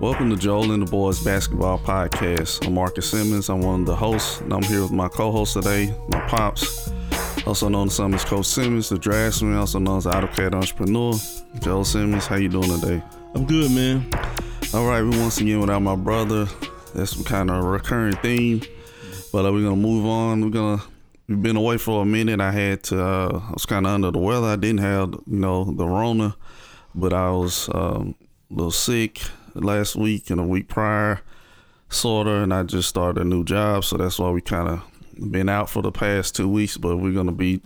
Welcome to Joel and the Boys Basketball Podcast. I'm Marcus Simmons. I'm one of the hosts, and I'm here with my co-host today, my pops, also known as Simmons Coach Simmons, the draftsman, also known as AutoCAD entrepreneur. Joel Simmons, how you doing today? I'm good, man. All right, we once again without my brother. That's kind of a recurring theme, but uh, we're gonna move on. We're gonna we've been away for a minute. I had to. Uh, I was kind of under the weather. I didn't have you know the Rona, but I was um, a little sick last week and a week prior, sorta, and I just started a new job, so that's why we kind of been out for the past two weeks. But we're gonna be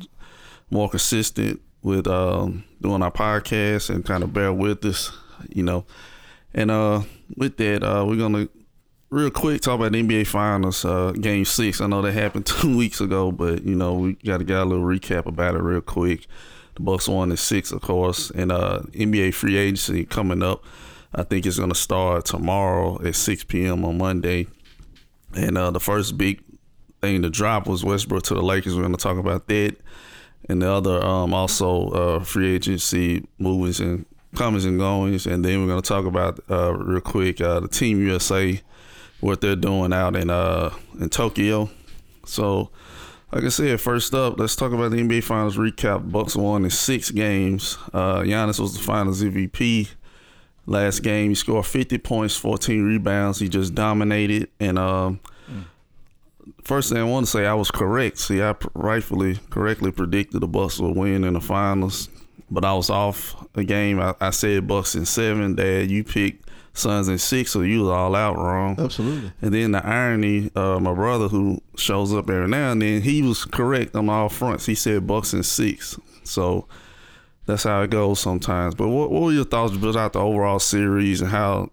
more consistent with um, doing our podcast and kind of bear with us, you know. And uh, with that, uh, we're gonna real quick talk about the NBA Finals, uh, Game Six. I know that happened two weeks ago, but you know we got to get a little recap about it real quick. The Bucks won in six, of course, and uh, NBA free agency coming up. I think it's gonna start tomorrow at six p.m. on Monday. And uh, the first big thing to drop was Westbrook to the Lakers. We're gonna talk about that, and the other um, also uh, free agency movements and comings and goings, and then we're gonna talk about uh, real quick uh, the Team USA what they're doing out in uh in Tokyo. So, like I said, first up, let's talk about the NBA Finals recap. Bucks won in six games. Uh, Giannis was the Finals MVP. Last game, he scored 50 points, 14 rebounds. He just dominated. And um, first thing I want to say, I was correct. See, I rightfully, correctly predicted the Bucks would win in the finals, but I was off a game. I, I said Bucks in seven. Dad, you picked Suns in six, so you was all out wrong. Absolutely. And then the irony, uh, my brother who shows up every now and then, he was correct on all fronts. He said Bucks in six. So that's how it goes sometimes. But what, what were your thoughts about the overall series and how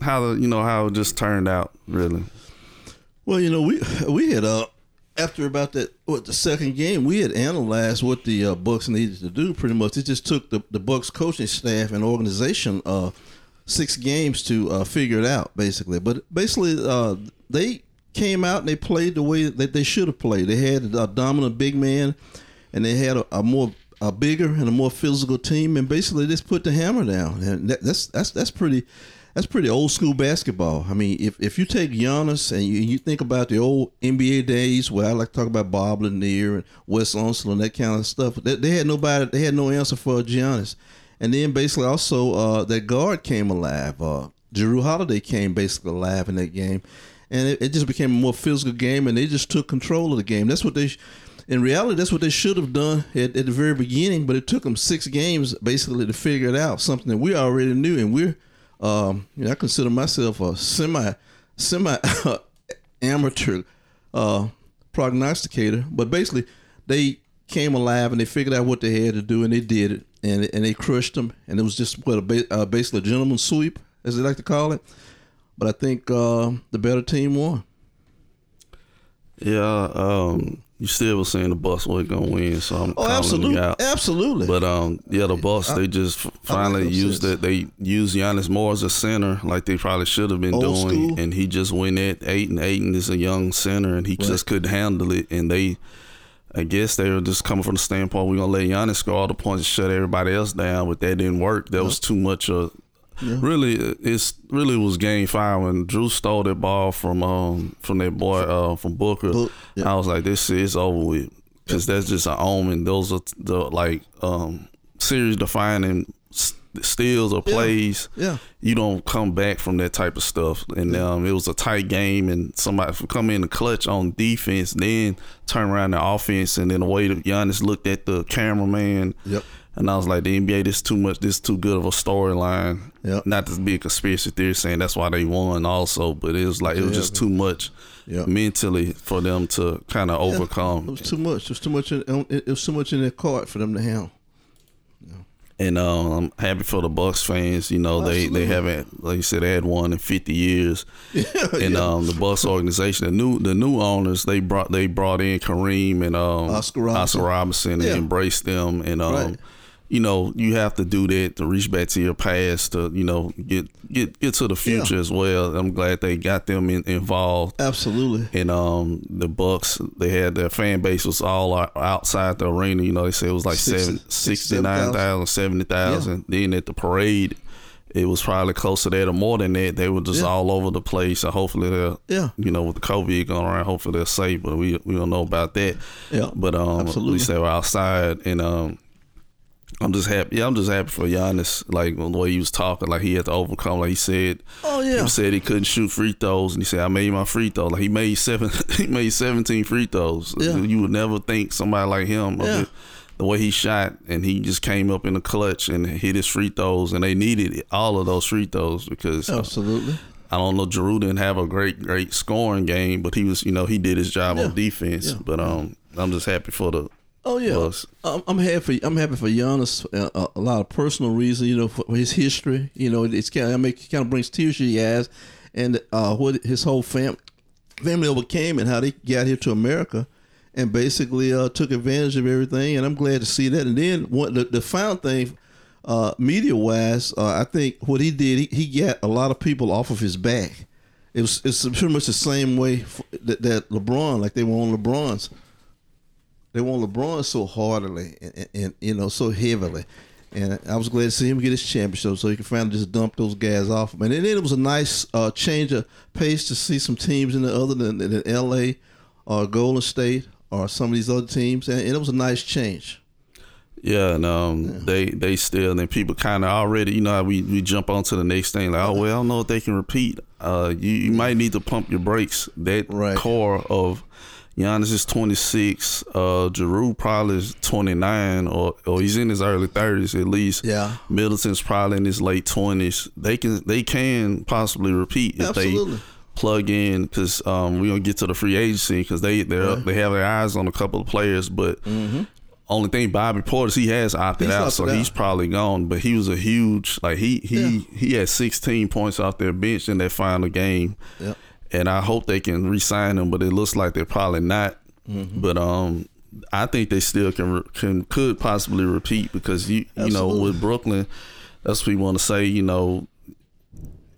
how the you know how it just turned out really? Well, you know, we we had uh after about that what the second game, we had analyzed what the uh, Bucks needed to do. Pretty much, it just took the the Bucks coaching staff and organization uh six games to uh, figure it out, basically. But basically, uh, they came out and they played the way that they should have played. They had a dominant big man, and they had a, a more a bigger and a more physical team, and basically just put the hammer down. And that, that's that's that's pretty. That's pretty old school basketball. I mean, if, if you take Giannis and you, you think about the old NBA days where I like to talk about Bob Lanier and Wes Unseld and that kind of stuff, they, they had nobody, they had no answer for Giannis. And then basically also uh, that guard came alive. Uh, Jrue Holiday came basically alive in that game, and it, it, just became a more physical game, and they just took control of the game. That's what they, in reality, that's what they should have done at, at the very beginning. But it took them six games basically to figure it out. Something that we already knew, and we're, um, you know, I consider myself a semi, semi amateur uh, prognosticator. But basically, they came alive and they figured out what they had to do, and they did it and and they crushed them, and it was just what a uh, basically a gentleman's sweep, as they like to call it. But I think uh, the better team won. Yeah, um, you still was saying the Bucks were gonna win, so I'm oh, calling absolutely, you out. Absolutely. But um, yeah, the Bucks they just finally used it. They used Giannis more as a center, like they probably should have been Old doing, school. and he just went at eight and eight, and is a young center, and he Right. just couldn't handle it, and they. I guess they were just coming from the standpoint we're gonna let Giannis score all the points and shut everybody else down, but that didn't work. That was too much of really it's really was game five when Jrue stole that ball from um from that boy uh from Booker. Book, yeah. I was like, this is over with because that's just an omen. Those are the like um series defining steals or plays. yeah. You don't come back from that type of stuff. And um, it was a tight game, and somebody come in the clutch on defense, then turn around the offense, and then the way that Giannis looked at the cameraman. Yep. And I was like, the NBA, this too much. This too good of a storyline. Yep. Not to be a conspiracy theory saying that's why they won, also, but it was like it was Yeah, just too much Yep. mentally for them to kind of It overcome. was too much. It was too much. In, it was too much in their court for them to handle. And um, I'm happy for the Bucks fans. You know, they they haven't, like you said, they had one in 50 years. Yeah, and yeah. um, the Bucks organization, the new the new owners, they brought they brought in Kareem and um, Oscar Robertson. Oscar Robinson and embraced them. And um, Right. You know, you have to do that to reach back to your past to you know get get get to the future Yeah. as well. I'm glad they got them in, involved. Absolutely. And um, the Bucks, they had their fan base was all outside the arena. You know, they said it was like Six- seven, six- 69,000, 70,000. Then at the parade, it was probably close to that or more than that. They were just Yeah. all over the place. So hopefully they're, Yeah. you know, with the COVID going around, hopefully they're safe. But we we don't know about that. Yeah, But um, absolutely. at least they were outside, and um, I'm just happy. Yeah, I'm just happy for Giannis. Like the way he was talking, like he had to overcome. Like he said, Oh yeah. he said he couldn't shoot free throws, and he said I made my free throw. Like he made seven, he made 17 free throws. Yeah. You would never think somebody like him. of Yeah. The, the way he shot, and he just came up in the clutch and hit his free throws, and they needed all of those free throws because Absolutely. I don't know. Jrue didn't have a great, great scoring game, but he was, you know, he did his job Yeah. on defense. Yeah. But um, I'm just happy for the Oh yeah, Bucks. I'm, I'm happy. I'm happy for Giannis. Uh, a, a lot of personal reasons, you know, for his history. You know, it's kind of I make kind of brings tears to your eyes, and uh, what his whole fam- family overcame and how they got here to America, and basically uh, took advantage of everything. And I'm glad to see that. And then what the, the final thing, uh, media wise, uh, I think what he did, he, he got a lot of people off of his back. It was it's pretty much the same way that, that LeBron, like they were on LeBron's they want LeBron so heartily and, and, and, you know so heavily. And I was glad to see him get his championship, so he could finally just dump those guys off him. And then it was a nice uh, change of pace to see some teams in the other than, than L.A. or Golden State or some of these other teams, and, it was a nice change. Yeah, and um, they they still and people kind of already, you know, how we we jump on to the next thing like, oh well, I don't know if they can repeat. Uh, you you might need to pump your brakes. That Right. core of Giannis is 26, uh, Jrue probably is 29, or or he's in his early 30s at least. Yeah. Middleton's probably in his late 20s. They can they can possibly repeat if Absolutely. they plug in because um, we're gonna get to the free agency because they they they have their eyes on a couple of players, but only thing Bobby Portis he has opted Mm-hmm. He's out, so opted he's probably gone. But he was a huge like he he Yeah. he had 16 points off their bench in that final game, Yep. And I hope they can re-sign him, but it looks like they're probably not. Mm-hmm. But um. I think they still can can could possibly repeat because you you know with Brooklyn, that's what we want to say. You know,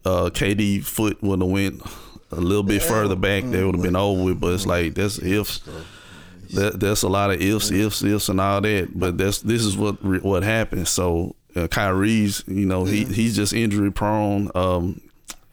uh, KD foot would have went a little bit further back, they would have been over with. But it's like that's ifs. That, that's a lot of ifs, ifs, ifs, and all that. But that's this is what what happened. So uh, Kyrie's, you know, he he's just injury prone. Um,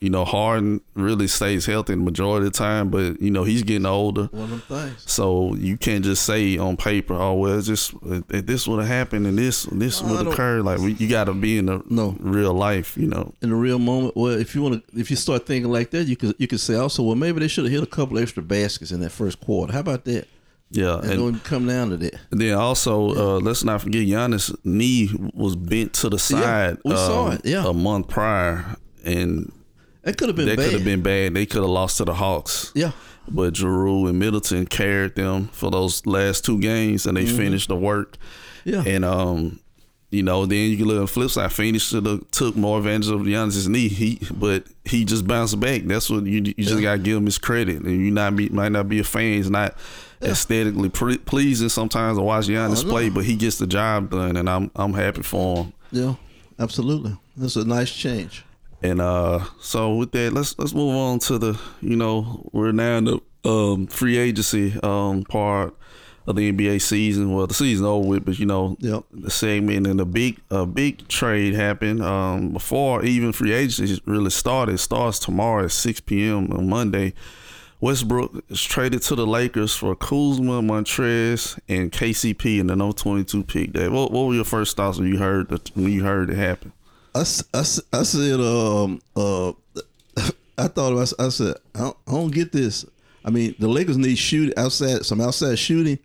you know, Harden really stays healthy the majority of the time, but you know he's getting older. One of them things. So you can't just say on paper, "Oh well, it's just if this would have happened and this this No, would occur." Like we, you got to be in the No. real life, you know. in the real moment. Well, if you want to, if you start thinking like that, you could you could say also, well, maybe they should have hit a couple extra baskets in that first quarter. How about that? Yeah, And, and come down to that. then also uh, let's not forget Giannis' knee was bent to the side. we saw um, it, yeah. a month prior, and That could have been that could have been bad. They could have lost to the Hawks. Yeah. But Jrue and Middleton carried them for those last two games, and they finished the work. Mm-hmm. Yeah. And um, you know, then you can look at the flip side. Phoenix should have took more advantage of Giannis' knee. He, but he just bounced back. That's what you you just gotta give him his credit. And you not be might not be a fan. It's not aesthetically pre- pleasing sometimes to watch Giannis Oh, play, but he gets the job done, and I'm I'm happy for him. Yeah. Absolutely. That's a nice change. And uh, so with that, let's let's move on to the you know we're now in the um, free agency um, part of the NBA season. Well, the season over with, but you know Yep. the segment and the big a big trade happened um, before even free agency really started. It starts tomorrow at six p.m. on Monday. Westbrook is traded to the Lakers for Kuzma, Montrez, and KCP in the number twenty-two pick. Dave, what, what were your first thoughts when you heard that, when you heard it happen? I, I, I said, um, uh, I thought about, I said, I don't, I don't get this. I mean, the Lakers need shoot outside, some outside shooting.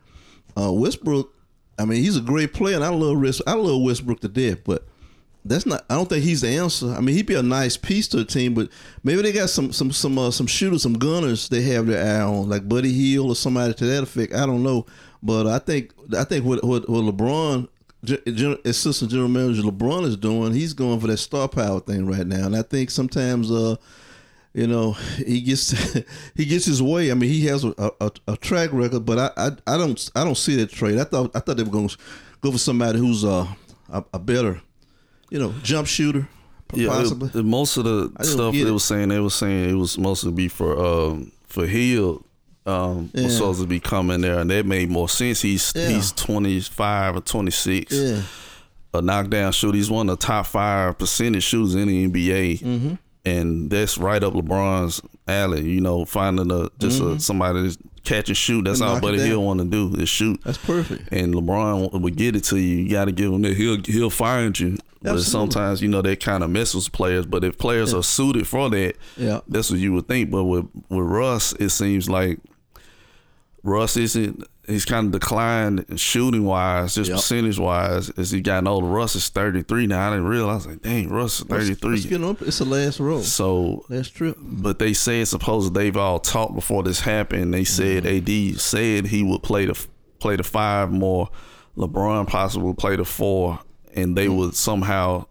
Uh, Westbrook, I mean, he's a great player, and I love West, I love Westbrook to death, but that's not. I don't think he's the answer. I mean, he'd be a nice piece to the team, but maybe they got some some some uh, some shooters, some gunners they have their eye on, like Buddy Hield or somebody to that effect. I don't know, but I think I think what what, what LeBron, assistant general manager LeBron is doing, he's going for that star power thing right now, and I think sometimes. uh you know, he gets he gets his way. I mean, he has a, a, a track record, but I, I I don't I don't see that trade. I thought I thought they were going to go for somebody who's uh, a a better, you know, jump shooter, possibly. it- most of the stuff they were saying, they were saying it was mostly be for um for Hield. Um, Yeah. was supposed to be coming there, and that made more sense. He's Yeah. he's twenty five or twenty six. yeah, a knockdown shooter. He's one of the top five percentage shooters in the NBA, Mm-hmm. and that's right up LeBron's alley. You know, finding a just a, somebody that's catch and shoot. That's And all Buddy Hield want to do is shoot. That's perfect. And LeBron would get it to you. You got to give him that. He'll he'll find you. But Absolutely. sometimes you know that kind of messes with players. But if players are suited for that, Yeah. that's what you would think. But with with Russ, it seems like Russ isn't. He's kind of declined shooting wise, just Yep. percentage wise, as he gotten older. Russ is thirty three now. I didn't realize like, dang, Russ is thirty three. Let's three. get up. It's the last row. So Last trip. but they said supposedly they've all talked before this happened. They said Mm-hmm. AD said he would play the play the five more. LeBron possibly would play the four, and they would somehow,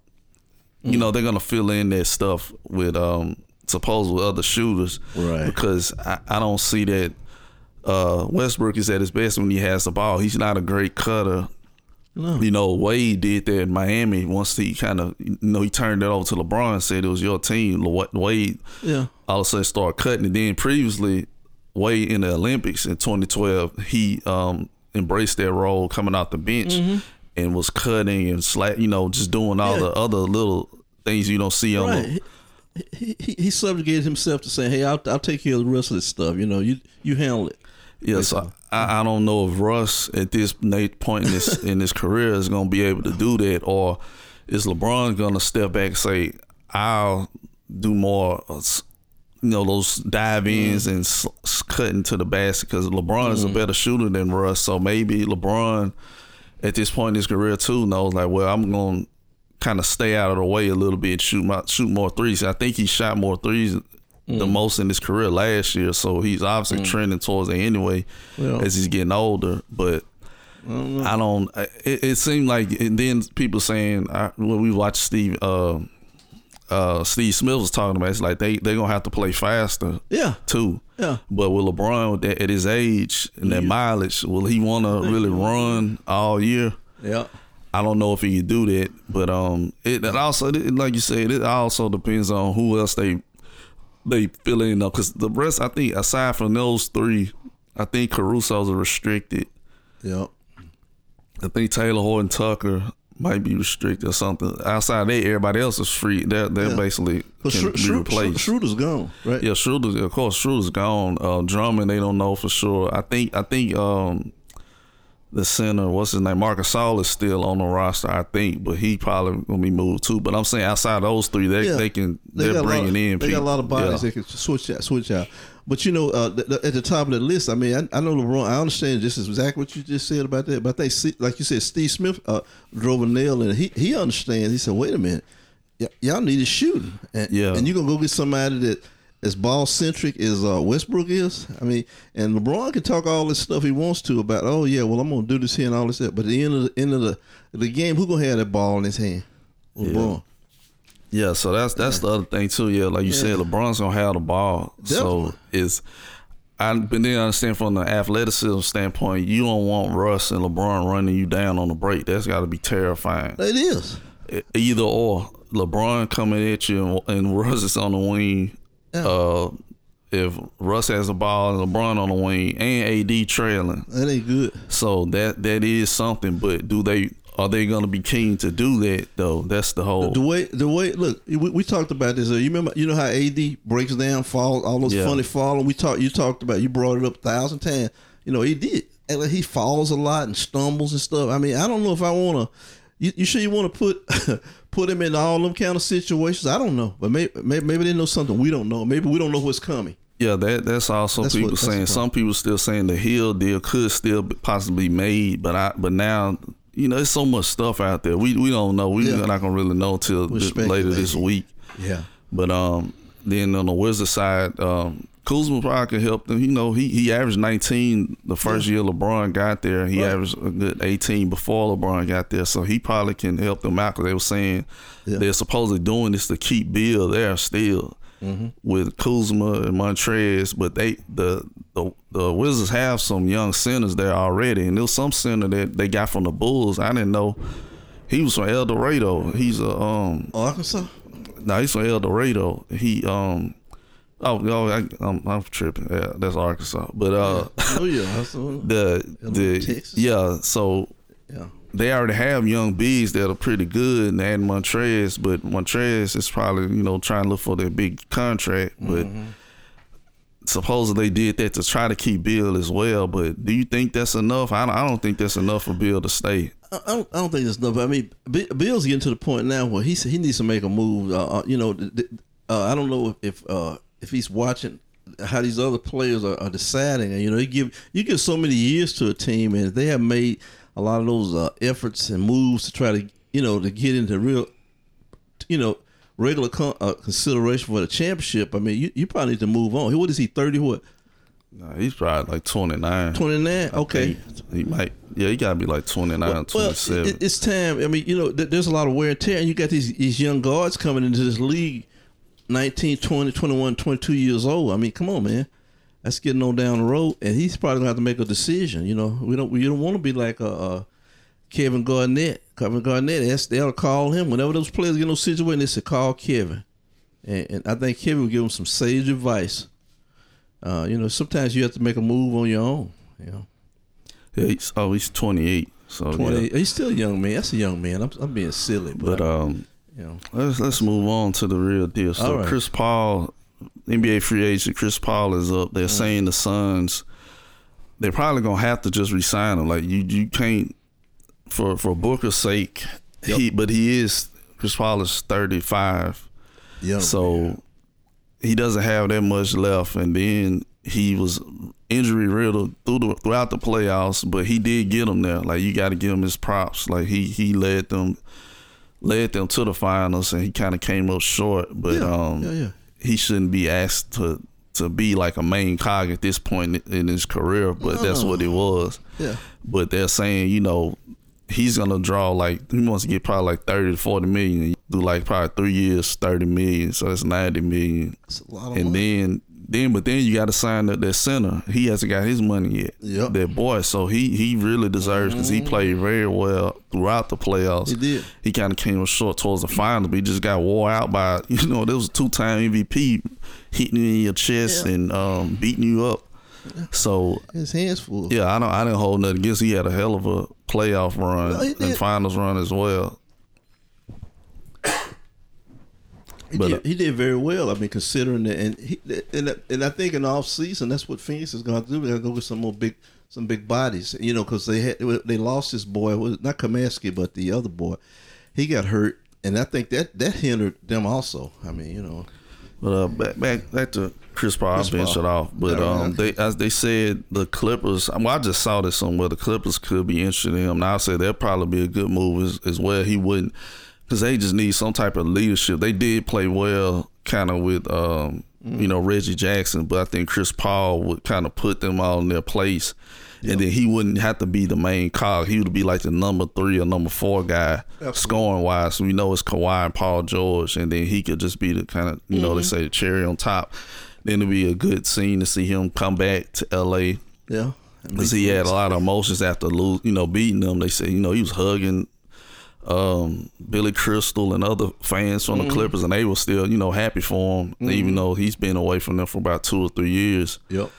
you know, they're gonna fill in that stuff with um supposedly other shooters, Right. Because I, I don't see that. Uh, Westbrook is at his best when he has the ball. He's not a great cutter. No. You know, Wade did that in Miami once he kind of, you know, he turned it over to LeBron and said it was your team. Wade Yeah. all of a sudden started cutting. And then previously, way in the Olympics in 2012, he um, embraced that role coming out the bench and was cutting and slack, you know, just doing all Mm-hmm. Yeah. the other little things you don't see on the. Right. He, he, he subjugated himself to saying, "Hey, I'll, I'll take care of the rest of this stuff. You know, you you handle it." Yeah, so I, I don't know if Russ at this point in his in his career is going to be able to do that, or is LeBron going to step back and say, "I'll do more." You know those dive mm-hmm. ins and s- cutting to the basket because LeBron is a mm-hmm. better shooter than Russ. So maybe LeBron, at this point in his career too, knows like, well, I'm going to kind of stay out of the way a little bit, shoot my shoot more threes. I think he shot more threes the most in his career last year, so he's obviously trending towards it anyway as he's getting older. But I don't. I- It, it seemed like, and then people saying I, when we watched Steve. Uh, uh, Steve Smith was talking about it's like they they gonna have to play faster Yeah. too. Yeah. But with LeBron that, at his age and that mileage, will he want to really run all year? Yeah. I don't know if he can do that, but um, it, it also it, like you said, it also depends on who else they they fill in up. Because the rest, I think, aside from those three, I think Caruso's are restricted. Yeah. I think Talen Horton Tucker might be restricted or something. Outside of that, everybody else is free. They're they're Yeah. basically Because can be replaced. Schroeder's gone, right? Yeah, Schroeder, of course, Schroeder's gone. Uh, Drummond, they don't know for sure. I think, I think, um, the center, what's his name, Marc Gasol is still on the roster. I think, but he probably gonna be moved too. But I'm saying outside those three, they Yeah. they can They are bringing of- in. They people. got a lot of bodies Yeah. they can switch out, switch out. But you know, uh, th- th- at the top of the list, I mean, I, I know LeBron. I understand this is exactly what you just said about that. But they see- like you said, Steve Smith uh, drove a nail in. it. He he understands. He said, "Wait a minute, y- y'all need a shooting, and, Yeah. and you gonna go get somebody that." As ball centric as uh, Westbrook is, I mean, and LeBron can talk all this stuff he wants to about. Oh yeah, well I'm gonna do this here and all this. That. But at the end of the end of the, the game, who gonna have that ball in his hand? LeBron. Yeah, so that's that's the other thing too. Yeah, like you said, LeBron's gonna have the ball. Definitely. So it's I but then I understand from the athleticism standpoint, you don't want Russ and LeBron running you down on the break. That's got to be terrifying. It is. Either or, LeBron coming at you and, and Russ is on the wing. Yeah. Uh, if Russ has the ball and LeBron on the wing and AD trailing, That ain't good. so that that is something. But do they are they gonna be keen to do that though? That's the whole. The way, the way, look, we, we talked about this. Uh, you remember, you know how AD breaks down, falls, all those Yeah. funny falling. We talked, you talked about, you brought it up a thousand times. You know, he did. And he falls a lot and stumbles and stuff. I mean, I don't know if I want to. You, you sure you want to put put him in all them kind of situations? I don't know, but maybe maybe, maybe they know something we don't know. Maybe we don't know what's coming. Yeah, that that's also That's people what- that's saying. Some people still saying the Hield deal could still possibly be made, but I but now you know there's so much stuff out there. We we don't know. We're Yeah. not gonna really know till later this week. Yeah, But um, then on the Wizards side, um, Kuzma probably could help them. You know, he he averaged 19 the first year LeBron got there. He Right. averaged a good 18 before LeBron got there, so he probably can help them out. Because they were saying Yeah. they're supposedly doing this to keep Beal there still Mm-hmm. with Kuzma and Montrez, but they the, the the Wizards have some young centers there already, and there was some center that they got from the Bulls. I didn't know he was from El Dorado. He's a um Arkansas. no, he's from El Dorado. He um oh no, I, I'm, I'm tripping. Yeah, that's Arkansas. But uh Oh yeah, the the Texas? yeah, so yeah. they already have young bees that are pretty good and add Montrez, but Montrez is probably, you know, trying to look for that big contract. But Mm-hmm. supposedly they did that to try to keep Beal as well. But do you think that's enough? I don't, I don't think that's enough for Beal to stay. I don't, I don't think it's enough. I mean, Beal's getting to the point now where he he needs to make a move. Uh, uh, you know, uh, I don't know if uh, if he's watching how these other players are, are deciding. And you know, you give you give so many years to a team, and they have made a lot of those uh, efforts and moves to try to you know to get into real, you know, regular con- uh, consideration for the championship. I mean, you, you probably need to move on. What is he? Thirty? What? Nah, he's probably like 29. Twenty nine? Okay. He, he might, yeah, he got to be like 29, Well, 27. it, it's time. I mean, you know, th- there's a lot of wear and tear, and you got these these young guards coming into this league, 19, 20, 21, 22 years old. I mean, come on, man. That's getting on down the road, and he's probably gonna have to make a decision. You know, we don't we don't want to be like a, uh Kevin Garnett. Kevin Garnett, that's, they'll call him whenever those players get in those situations. They say call Kevin, and, and I think Kevin will give him some sage advice. Uh, you know, sometimes you have to make a move on your own. You know. yeah, he's, oh, he's 28. So, Twenty. yeah. He's still a young man. That's a young man. I'm, I'm being silly, but, But, um, know, Let's let's move on to the real deal. So right. Chris Paul, NBA free agent, Chris Paul is up. Mm. They're saying the Suns, they're probably gonna have to just resign him. Like you, you can't for for Booker's sake. He, but he is Chris Paul is thirty five, young. so he doesn't have that much left. And then he was injury riddled through the, throughout the playoffs, but he did get them there. Like you got to give him his props. Like he he led them led them to the finals, and he kind of came up short. But yeah, um, yeah, yeah. he shouldn't be asked to to be like a main cog at this point in his career. But that's what it was. Yeah. But they're saying, you know, he's gonna draw like he wants to get probably like thirty to forty million. Do like probably three years, thirty million. So that's ninety million. It's a lot of And money. then then but then you gotta sign that, that center. He hasn't got his money yet. Yep. That boy. So he he really deserves because he played very well throughout the playoffs. He did. He kind of came up short towards the finals, but he just got wore out by you know there was a two time MVP hitting you in your chest Yeah. and um, beating you up. So His hands full. yeah, I don't I didn't hold nothing against. He had a hell of a playoff run No, and finals run as well. He, But, did, uh, he did very well. I mean, considering that, and he and and I think in off season, that's what Phoenix is going to do. They're going to go get some more big, some big bodies. You know, because they had they lost this boy, not Kaminsky, but the other boy. He got hurt, and I think that that hindered them also. I mean, you know, But uh, back back back to Chris Paul, Chris Paul. shut off. But um, they as they said the Clippers. Well, I just saw this somewhere. The Clippers could be interested in him. Now I say that'd probably be a good move as, as well. He wouldn't because they just need some type of leadership. They did play well, kind of with um, you know Reggie Jackson, but I think Chris Paul would kind of put them all in their place. And then he wouldn't have to be the main cog. He would be like the number three or number four guy, scoring wise. So We know it's Kawhi and Paul George, and then he could just be the kind of you know they say the cherry on top. Then it'd be a good scene to see him come back to L.A. yeah. because he had a lot of emotions after lose, you know, beating them. They said, you know he was hugging um, Billy Crystal and other fans from the Clippers, and they were still you know happy for him, even though he's been away from them for about two or three years Yep.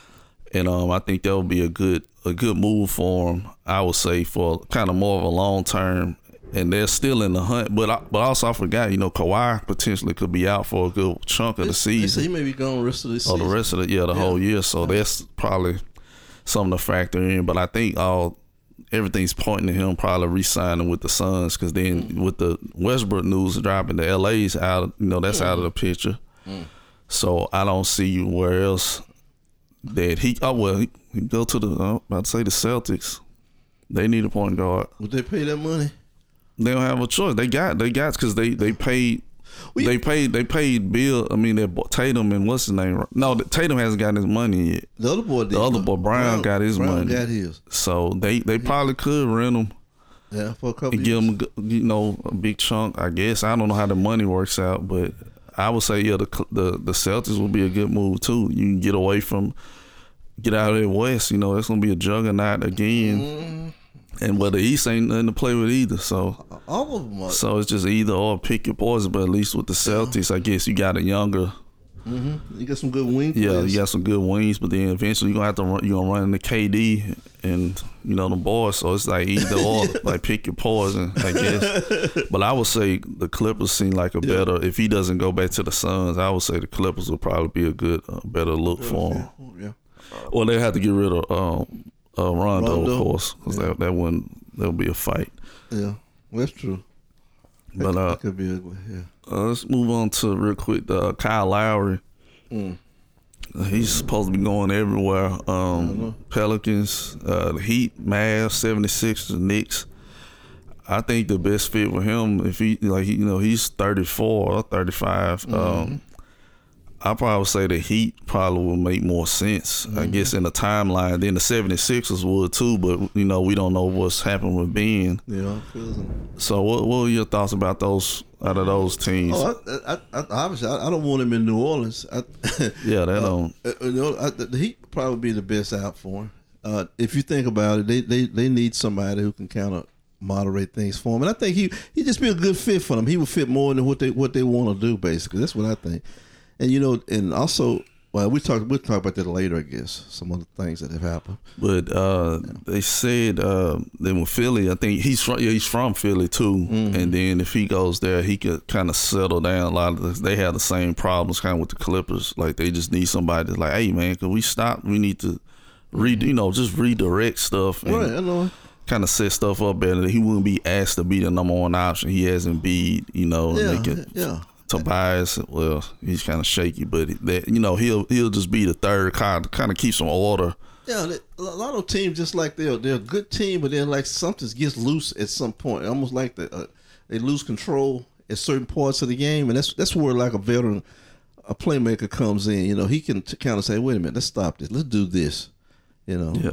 and um, I think that would be a good a good move for him. I would say for kind of more of a long term, and they're still in the hunt. But I, but also I forgot, you know, Kawhi potentially could be out for a good chunk of the season. he may be gone the rest of or season. the rest of the yeah the whole year. So that's probably something to factor in. But I think all everything's pointing to him probably re-signing with the Suns because then Mm. with the Westbrook news dropping, the LA's out. You know that's out of the picture. Mm. So I don't see where else that he. Oh well, he, he go to the. I'd say the Celtics. They need a point guard. Would they pay that money? They don't have a choice. They got they got because they they paid. We- they paid. They paid Bill. I mean, that Tatum and what's his name? No, Tatum hasn't got his money yet. The other boy did. The other boy, Brown, got his Brown money. got his. So they they probably could rent him Yeah, for a couple and years. give him, a you know, a big chunk. I guess I don't know how the money works out, but I would say yeah, the the the Celtics would be a good move too. You can get away from, get out of the West. You know, it's gonna be a juggernaut again, Mm-hmm. And well, the East ain't nothing to play with either. So All of them are. so it's just either or pick your poison. But at least with the Celtics, I guess you got a younger, Mm-hmm. You got some good wings. Yeah, players. you got some good wings, but then eventually you're gonna have to run. You're gonna run into KD and you know the boys. So it's like either or. like pick your poison, I guess. but I would say the Clippers seem like a better. If he doesn't go back to the Suns, I would say the Clippers would probably be a good, uh, better look for him. Yeah. Well, they have to get rid of um, uh, Rondo, Rondo. of course, because that that wouldn't that would be a fight. Yeah. Well, that's true. But uh, That could be ugly. Yeah. uh, let's move on to real quick. Uh, Kyle Lowry. Mm. He's supposed to be going everywhere. Um, Pelicans, uh, the Heat, Mavs, 76ers, Knicks. I think the best fit for him, if he like, he, you know, he's 34 or 35. Mm-hmm. Um, I probably say the Heat probably would make more sense, I Mm-hmm. guess, in the timeline. Then the 76ers would too, but you know, we don't know what's happened with Ben. Yeah. So, what, what were your thoughts about those out of those teams? Oh, I, I, I, obviously, I, I don't want him in New Orleans. I, yeah, they don't. Uh, you know, I, the Heat would probably be the best out for him. Uh, if you think about it, they, they, they need somebody who can kind of moderate things for him, and I think he he just be a good fit for them. He would fit more than what they what they want to do. Basically, that's what I think. And you know, and also, well, we talk we'll talk about that later. I guess some of the things that have happened. But uh, they said uh, that with Philly, I think he's from yeah, he's from Philly too. And then if he goes there, he could kind of settle down. A lot of the, they have the same problems kind of with the Clippers. Like they just need somebody that's like, hey man, can we stop? We need to read, you know, just redirect stuff and Right, I know. kind of set stuff up better. He wouldn't be asked to be the number one option. He hasn't be, you know, Yeah, they yeah. Tobias, well, he's kind of shaky, but that you know he'll he'll just be the third kind, kind of keep some order. Yeah, a lot of teams just like they're they're a good team, but then like something gets loose at some point, almost like the, uh, they lose control at certain parts of the game, and that's that's where like a veteran, a playmaker comes in. You know, he can t- kind of say, "Wait a minute, let's stop this. Let's do this." You know, Yeah.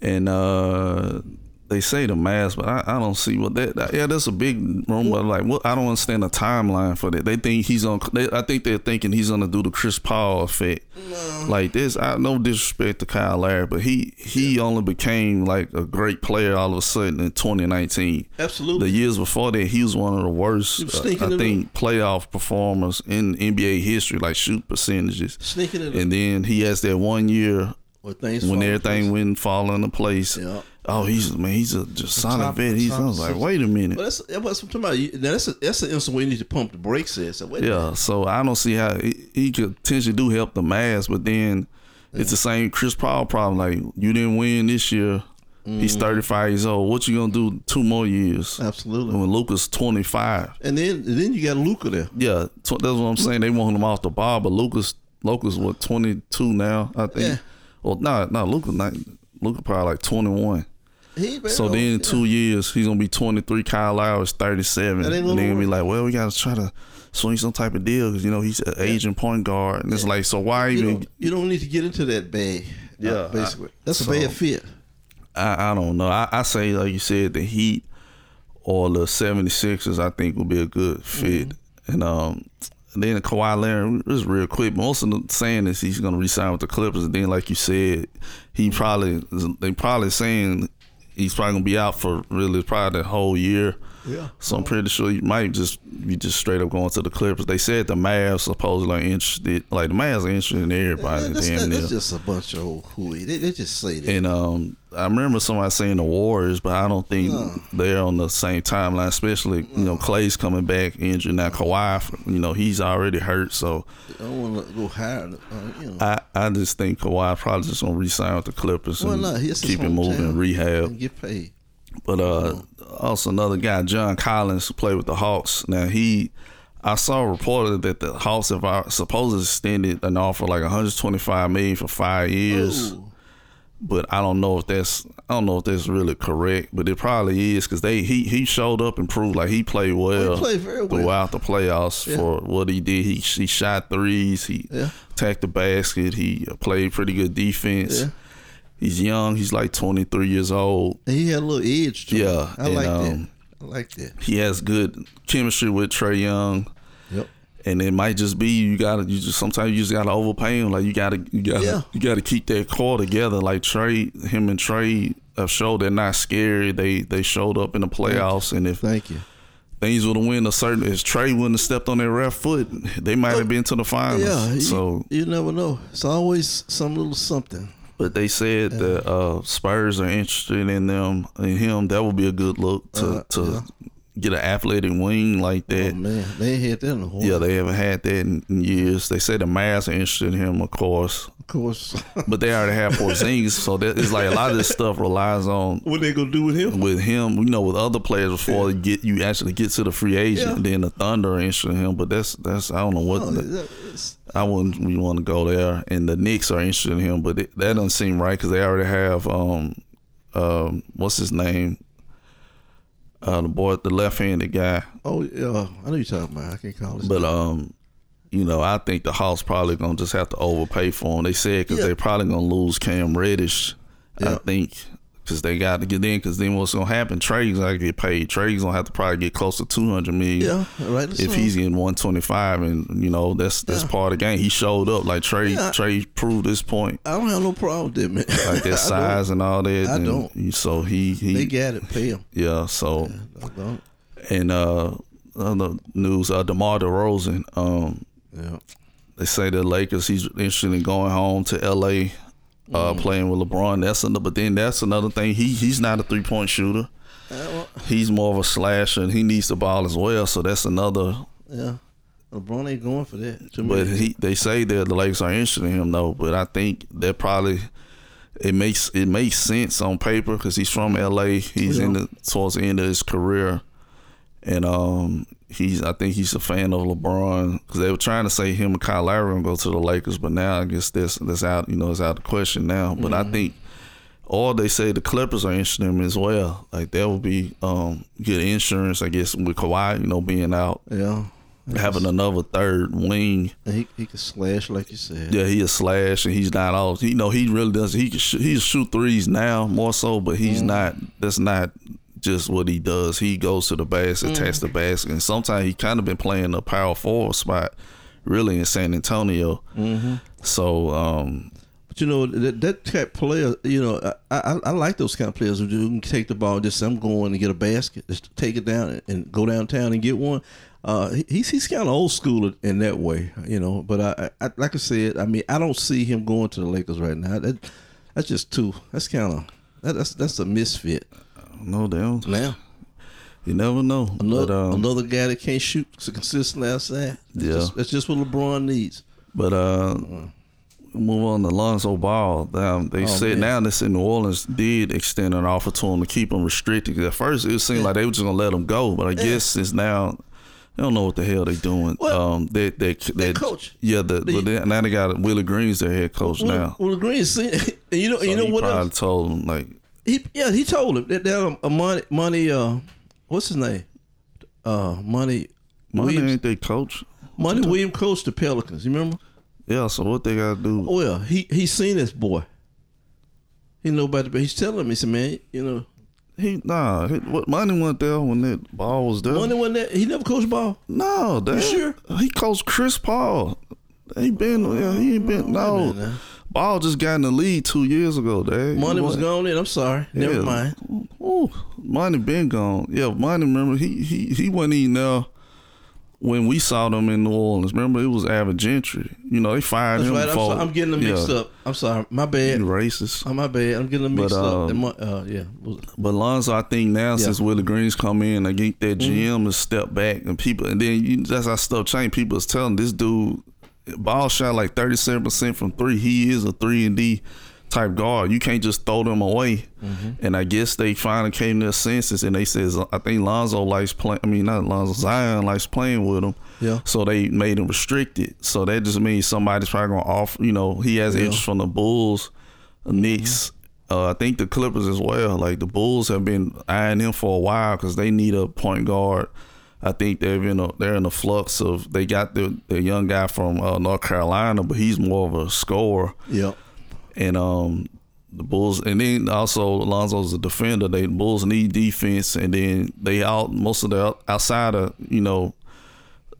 And uh they say the Mavs, but I, I don't see what that, that- Yeah, that's a big but like, what? I don't understand the timeline for that. They think he's on. They, I think they're thinking he's gonna do the Chris Paul effect, like this. I no disrespect to Kyle Lowry, but he he only became like a great player all of a sudden in 2019. Absolutely. The years before that, he was one of the worst. uh, I think playoff performers in NBA history, like shoot percentages. Sneaking it And then he has that one year when when everything went fall into place. Yeah. Oh, he's man, he's a just solid vet. He's I was like, wait a minute. But that's that's what I'm talking about. Now that's a, that's an instant where you need to pump the brakes. At so wait. Yeah, so I don't see how he, he could potentially do help the Mavs, but then it's the same Chris Paul problem. Like you didn't win this year. Mm-hmm. He's 35 years old. What you gonna do two more years? absolutely. When Luka's 25. And then and then you got Luka there. Yeah, tw- that's what I'm saying. They want him off the bar, but Lucas, Lucas, what 22 now? I think. Yeah. Well, no, no, Luka, not Luka, probably like 21. So then yeah. two years, he's gonna be 23. Kyle Lowry's 37. That And ain't then gonna be like, well, we gotta try to swing some type of deal because you know he's an aging point guard, and it's like, so why you even? don't, you don't need to get into that bag. Yeah, uh, basically, I- that's a bad fit. I, I don't know. I, I say like you said, the Heat or the 76ers, I think would be a good fit. Mm-hmm. And um, then Kawhi Leonard, just real quick. Most of them saying is he's gonna resign with the Clippers. And then, like you said, he probably they probably saying he's probably gonna be out for really probably the whole year. Yeah. So I'm pretty sure you might just be just straight up going to the Clippers. They said the Mavs supposedly are interested. Like the Mavs are interested in everybody. that's, damn that- that's just a bunch of old hooey. They, they just say that. And um, I remember somebody saying the Warriors, but I don't think they're on the same timeline. Especially, you know, Clay's coming back injured now. Kawhi, you know, he's already hurt. So I don't want to go higher. Uh, you know, I, I just think Kawhi probably just gonna re-sign with the Clippers Why and not? He- it's his keep it moving, rehab. and get paid. But uh, also another guy, John Collins, who played with the Hawks. Now he, I saw reported that the Hawks have uh, supposedly extended an offer like 125 million for five years. Ooh. but I don't know if that's I don't know if that's really correct, but it probably is because they he he showed up and proved like he played well, played very well. throughout the playoffs Yeah. for what he did. He he shot threes, he Yeah. attacked the basket, he played pretty good defense. Yeah. He's young. He's like 23 years old. And he had a little edge to him. Yeah, I and, like um, that. I like that. He has good chemistry with Trae Young. Yep. And it might just be you gotta you just sometimes you just gotta overpay him. Like you gotta you gotta Yeah. you gotta keep that core together. Like Trae, him and Trae have showed they're not scary. They they showed up in the playoffs, and if Thank you. things would have went a certain. If Trae wouldn't have stepped on their left foot, they might have been to the finals. Yeah, you, so you never know. It's always some little something. But they said that uh, Spurs are interested in them in him. That would be a good look to Uh, to yeah. get an athletic wing like that. Oh man, they ain't had that in a while. yeah, they haven't had that in, years. They say the Mavs are interested in him, of course, of course. but they already have Porzingis, so that it's like a lot of this stuff relies on what they gonna do with him? with him. You know, with other players before you get you actually get to the free agent. Yeah. Then the Thunder are interested in him, but that's that's I don't know what. Oh, the- I wouldn't we want to go there, and the Knicks are interested in him, but it, that doesn't seem right because they already have um um what's his name uh the boy the left-handed guy, oh yeah, I know you're talking about. I can't call it. but um you know I think the Hawks probably gonna just have to overpay for him. They said because Yeah. they're probably gonna lose Cam Reddish, I think. Because they got to get in. Because then what's gonna happen? Trae's gonna get paid. Trae's gonna have to probably get close to two hundred million. yeah, right. if he's getting 125 and you know that's that's Yeah. part of the game he showed up like trae Yeah. trae proved this point I don't have no problem with that, man. like that size and all that I don't. so he don't. They he got it. Pay him. yeah so I don't. and uh other news uh demar DeRozan um Yeah. they say the lakers he's interested in going home to la uh Mm. playing with lebron that's another but then that's another thing he he's not a three-point shooter he's more of a slasher and he needs the ball as well so that's another Yeah. LeBron ain't going for that. To But he, they say that the Lakers are interested in him though. But I think that probably it makes it makes sense on paper because he's from L.A. He's in the towards the end of his career, and um, he's I think he's a fan of LeBron because they were trying to say him and Kyle Lowry gonna go to the Lakers, but now I guess that's that's out you know it's out of the question now. But I think. all they say the Clippers are interested in him as well. Like that would be um, good insurance, I guess, with Kawhi, you know, being out, yeah. having another third wing. He he can slash like you said. Yeah, he a slash, and he's not all. You know, he really does. He can shoot, he shoot threes now more so, but he's not. That's not just what he does. He goes to the basket, attacks the basket, and sometimes he kind of been playing the power forward spot, really in San Antonio. Mm-hmm. So um, But you know that that type of player, you know, I, I I like those kind of players who can take the ball. Just I'm going to get a basket, just take it down and go downtown and get one. Uh, he's he's kind of old school in that way, you know. But I, I like I said, I mean, I don't see him going to the Lakers right now. That that's just too. That's kind of that, that's that's a misfit. No damn, Now you never know. another but um, another guy that can't shoot so consistently outside. That's Yeah. just, that's just what LeBron needs. But uh, move on to Lonzo Ball. Um, they Oh, said man. now this in New Orleans did extend an offer to him to keep him restricted. At first, it seemed like they were just gonna let him go, but I guess it's now. They don't know what the hell they're doing. Well, um, they they they coach. Yeah, the, The- but they, now they got Willie Green's their head coach now. Willie Green, see, and you know, So you know what probably else? told him like, He yeah, he told him that that uh, money money uh what's his name? Uh money Monty Williams ain't they coach. Monty William coached the Pelicans, you remember? Yeah, so what they gotta do? Well, he he seen this boy. He know about but he's telling me, he said, man, you know, He nah, he, what money went there when that ball was there? money wasn't that he never coached ball. No, that sure? he coached Chris Paul. He been yeah, he ain't been no. Ball just got in the lead two years ago, Dad. Money was gone in. I'm sorry. Never Yeah. mind. Ooh, money been gone. Yeah, money. Remember he he he wasn't even there when we saw them in New Orleans. Remember it was Alvin Gentry. You know they fired That's him right. I'm, sorry. I'm getting them mixed yeah, up. I'm sorry. My bad. racist. Oh, my bad. I'm getting them mixed But, up. um, my- uh, yeah. But Lonzo, I think now since Willie Green's come in, I think that GM has stepped back and people, and then you, that's how stuff changed. People is telling this dude, ball shot like thirty seven percent from three. He is a three and D type guard. You can't just throw them away. And I guess they finally came to their senses, and they says I think Lonzo likes playing. I mean, not Lonzo Zion likes playing with him. Yeah. So they made him restricted. So that just means somebody's probably gonna offer. You know, he has Yeah. interest from the Bulls, the Knicks. Uh, I think the Clippers as well. Like the Bulls have been eyeing him for a while because they need a point guard. I think they're in a they're in a flux of they got the the young guy from uh, North Carolina, but he's more of a scorer. yeah. And um, the Bulls, and then also Alonzo's a defender. They the Bulls need defense, and then they out most of the outside of you know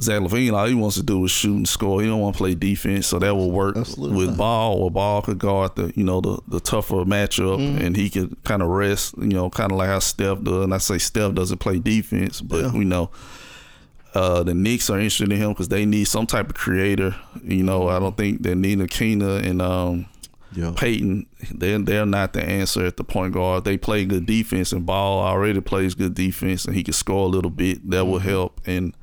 Zach LaVine, all he wants to do is shoot and score. He don't want to play defense, so that will work Absolutely. with Ball. Or Ball could guard the you know the the tougher matchup, Mm-hmm. and he could kind of rest. You know, kind of like how Steph does. And I say Steph doesn't play defense, but Yeah. we know uh, the Knicks are interested in him because they need some type of creator. You know, I don't think they need Akina and um, Yeah. Payton. They're they're not the answer at the point guard. They play good defense, and Ball already plays good defense, and he can score a little bit. That will help. And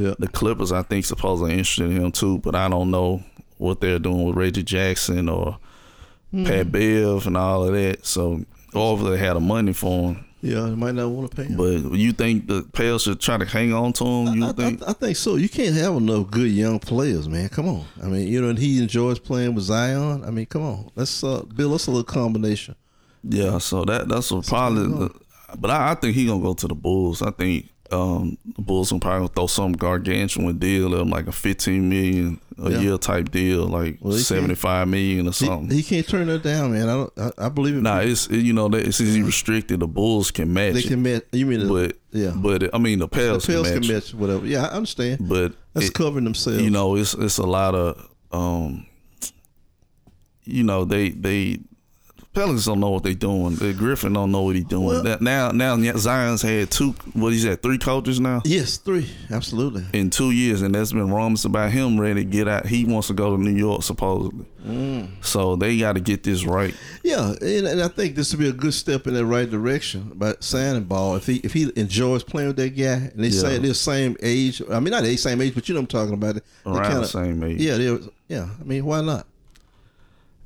Yeah. the Clippers, I think, supposedly interested in him too, but I don't know what they're doing with Reggie Jackson or Pat Bev and all of that. So, or if they had the money for him. Yeah, they might not want to pay him. But you think the Pels should try to hang on to him? You I, think? I, I think so. You can't have enough good young players, man. Come on. I mean, you know, and he enjoys playing with Zion. I mean, come on. Let's uh, build us a little combination. Yeah, so that that's what probably. The, but I, I think he gonna go to the Bulls. I think um, the Bulls gonna probably throw some gargantuan deal at him, like a fifteen million a Yeah. year type deal, like Well, seventy five million or something. he can't turn that down, man. I don't. I, I believe it. nah, it's it, you know that it's easy restricted. The Bulls can match, they can match. You mean the, but yeah. but I mean the Pels. the Pels can match, can match whatever. Yeah, I understand. but That's it- covering themselves. you know it's it's a lot of um, you know they they Pelicans don't know what they're doing. The Griffin don't know what he's doing. Well- now now Zion's had two. What he's had three coaches now. Yes, three. Absolutely. in two years, and there's been rumors about him ready to get out. He wants to go to New York supposedly. Mm. So they got to get this right. Yeah, and, and I think this would be a good step in the right direction by signing Ball. If he if he enjoys playing with that guy, and they say Yeah. they're the same age. I mean, not the same age, but you know what I'm talking about. Around kinda- the same age. Yeah, yeah. I mean, why not?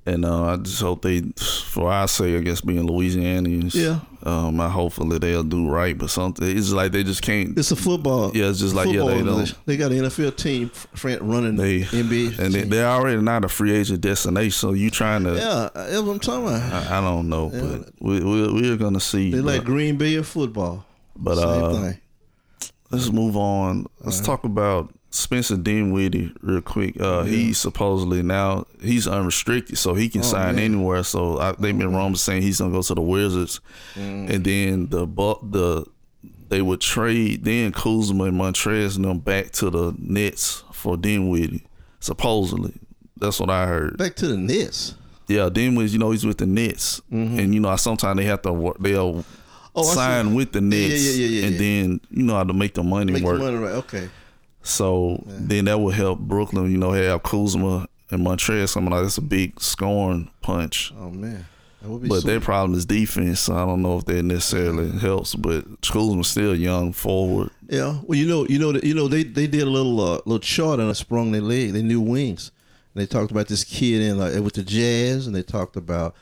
And uh, I just hope they, for our sake, I guess being Louisianians, Yeah. Um, I hopefully they'll do right. But something, it's like they just can't. It's a football. Yeah, it's just like, yeah, they don't- They got an NFL team f- running They NBA. and they, team. they're already not a free agent destination. So you trying to? yeah, that's what I'm talking about. I, I don't know, but we, we we're gonna see. They like Green Bay football. But Same uh, thing. let's move on. Let's talk about Spencer Dinwiddie real quick. Uh, He's supposedly now he's unrestricted, so he can Oh, sign man. anywhere. So I, they've been rumors saying he's gonna go to the Wizards, Mm. and then the the they would trade then Kuzma and Montrezl and them back to the Nets for Dinwiddie. Supposedly, that's what I heard. Back to the Nets. Yeah, Dinwiddie, you know, he's with the Nets, and you know, sometimes they have to work. They'll Mm-hmm. Oh, sign with the Nets, yeah, yeah, yeah, and yeah. then you know how to make the money Make work. the money right. Okay. So then that would help Brooklyn, you know, have Kuzma and Montrezl coming out. That's a big scoring punch. Oh man, that would be. But sweet. their problem is defense. So I don't know if that necessarily helps. But Kuzma's still young forward. Yeah, well, you know, you know, you know, they they did a little uh, little chart and I sprung their leg. They knew wings. And they talked about this kid in like with the Jazz, and they talked about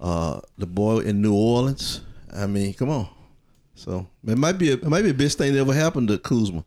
uh, the boy in New Orleans. I mean, come on. So it might be a, it might be the best thing that ever happened to Kuzma.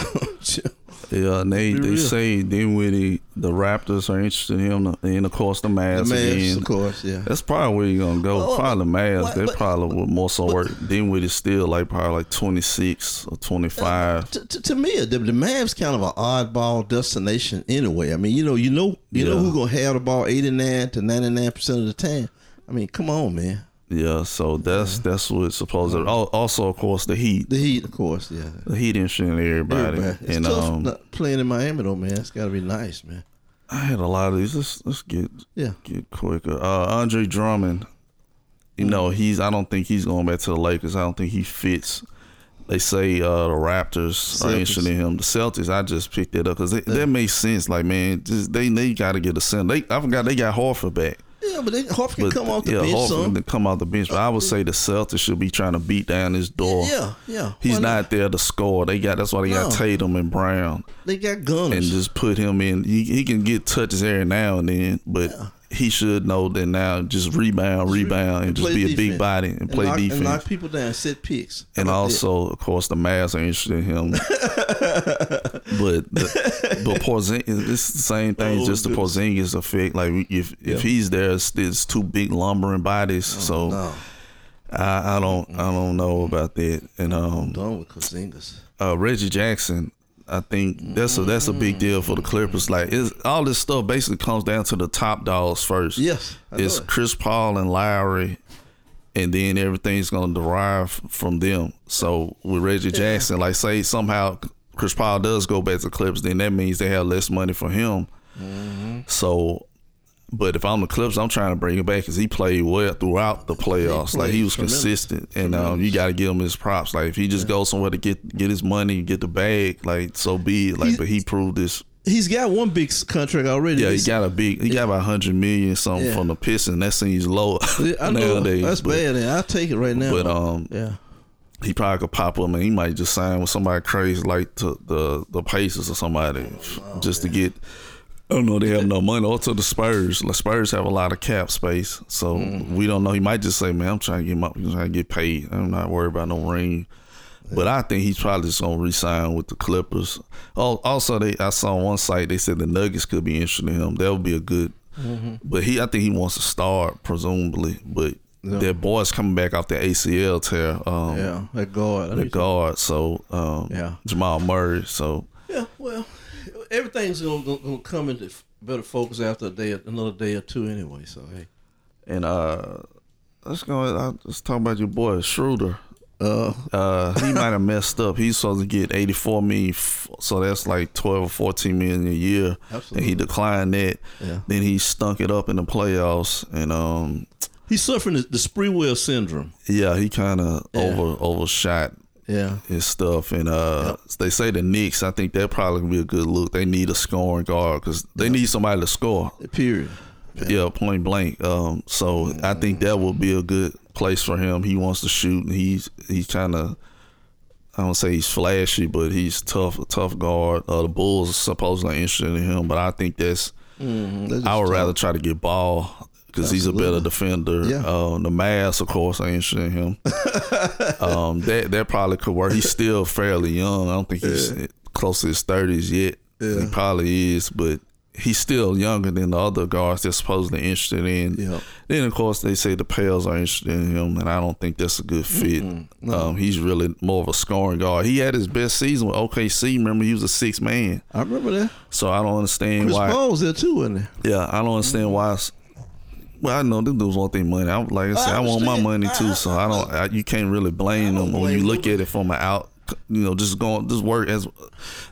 Yeah, and they, Be they real. say Dinwiddie, the Raptors are interested in him, and of course the the Mavs, Mavs, again. of course, yeah. That's probably where you're gonna go. Well, probably the Mavs. but- They but- probably would more so work. Dinwiddie still like probably like 26 or uh, 25. To, to, to me, the, the Mavs kind of an oddball destination anyway. I mean, you know, you know, you know who gonna have the ball eighty nine to ninety nine percent of the time. I mean, come on, man. Yeah, so that's that's what supposed. To, al- also, of course, the Heat. The Heat, of course, yeah. The Heat in everybody. Everybody. It's And tough um, playing in Miami though, man. It's got to be nice, man. I had a lot of these. Let's let's get Yeah. get quicker. Uh, Andre Drummond. You Mm. know, he's. I don't think he's going back to the Lakers. I don't think he fits. They say uh, the Raptors are interested in him. The Celtics, I just picked it up because that makes sense. Like, man, just, they they got to get a center. They I forgot they got Horford back. Yeah, but they, can But come off the yeah, bench Horford some. can come off the bench. But I would say the Celtics should be trying to beat down his door. Yeah, yeah. He's not there to score. They got that's why they got Tatum and Brown They got gunners. and just put him in. He, he can get touches every now and then, but he should know that now just rebound, rebound, and just play be a big body and, play knock, defense. And knock people down, set picks. And also, of course, the Mavs are interested in him. but the, but Porzingis, it's the same thing. Oh, just the. Porzingis effect. Like if if he's there, it's, it's two big lumbering bodies. so? No, I, I don't I don't know about that. And um, done with Kazingas. uh, Reggie Jackson. I think that's a that's a big mm-hmm. deal for the Clippers. Like it's, all this stuff basically comes down to the top dogs first. Yes, it's it. Chris Paul and Lowry, and then everything's gonna derive from them. So with Reggie Jackson, like say somehow Chris Paul does go back to the Clippers, then that means they have less money for him. Mm-hmm. So, but if I'm the Clippers, I'm trying to bring him back because he played well throughout the playoffs. like he was tremendous. consistent, and um, you got to give him his props. Like if he just goes somewhere to get get his money, get the bag, like so be it. Like, He's- but he proved this. He's got one big contract already. Yeah, he got a big. He got about hundred million something Yeah. from the Pistons. That seems low I know nowadays. that's but, bad. I'll take it right now. But um, yeah, he probably could pop up and he might just sign with somebody crazy like to the the Pacers or somebody Oh, just to get. I don't know. They have no money. Also, the Spurs. The Spurs have a lot of cap space, so Mm-hmm. we don't know. He might just say, "Man, I'm trying to get my, I'm trying to get paid. I'm not worried about no ring." But I think he's probably just gonna resign with the Clippers. Oh, also, they I saw on one site they said the Nuggets could be interested in him. That would be a good. Mm-hmm. But he, I think he wants to start presumably. But Yeah. their boys coming back off the ACL tear. Um, yeah, that guard. The guard. So um, Yeah. Jamal Murray. So Yeah, well, everything's gonna, gonna, gonna come into better focus after a day, another day or two, anyway. So hey, and uh, let's go. uh, Let's talk about your boy Schroeder. uh, Uh, he might have messed up. He's supposed to get eighty four million, so that's like twelve or fourteen million a year. Absolutely. And he declined that. Yeah. Then he stunk it up in the playoffs, and um, he's suffering the, the Sprewell syndrome. yeah, he kind of Yeah. over overshot Yeah, his stuff. And uh, they say the Knicks. I think that probably would be a good look. They need a scoring guard because they need somebody to score. period. Yeah, point blank. Um, so I think that would be a good place for him. He wants to shoot, and he's he's kind of. I don't say he's flashy, but he's tough, a tough guard. Uh, the Bulls are supposedly interested in him, but I think that's. Mm, I would just rather try to get Ball because he's a better defender. Yeah. Uh, the Mavs, of course, are interested in him. um, that that probably could work. He's still fairly young. I don't think he's close to his thirties yet. He probably is, but he's still younger than the other guards they're supposedly interested in. Yeah. Then of course they say the Pels are interested in him, and I don't think that's a good fit. Um, he's really more of a scoring guard. He had his best season with OKC. Remember, he was a six man. I remember that. So I don't understand Chris why. Paul was there too, wasn't he? Yeah, I don't understand why. Well, I know them dudes want their money. I'm like I said, I I, want my money too. So I don't. I, you can't really blame them when you look them. at it from an out. You know, just going, just work as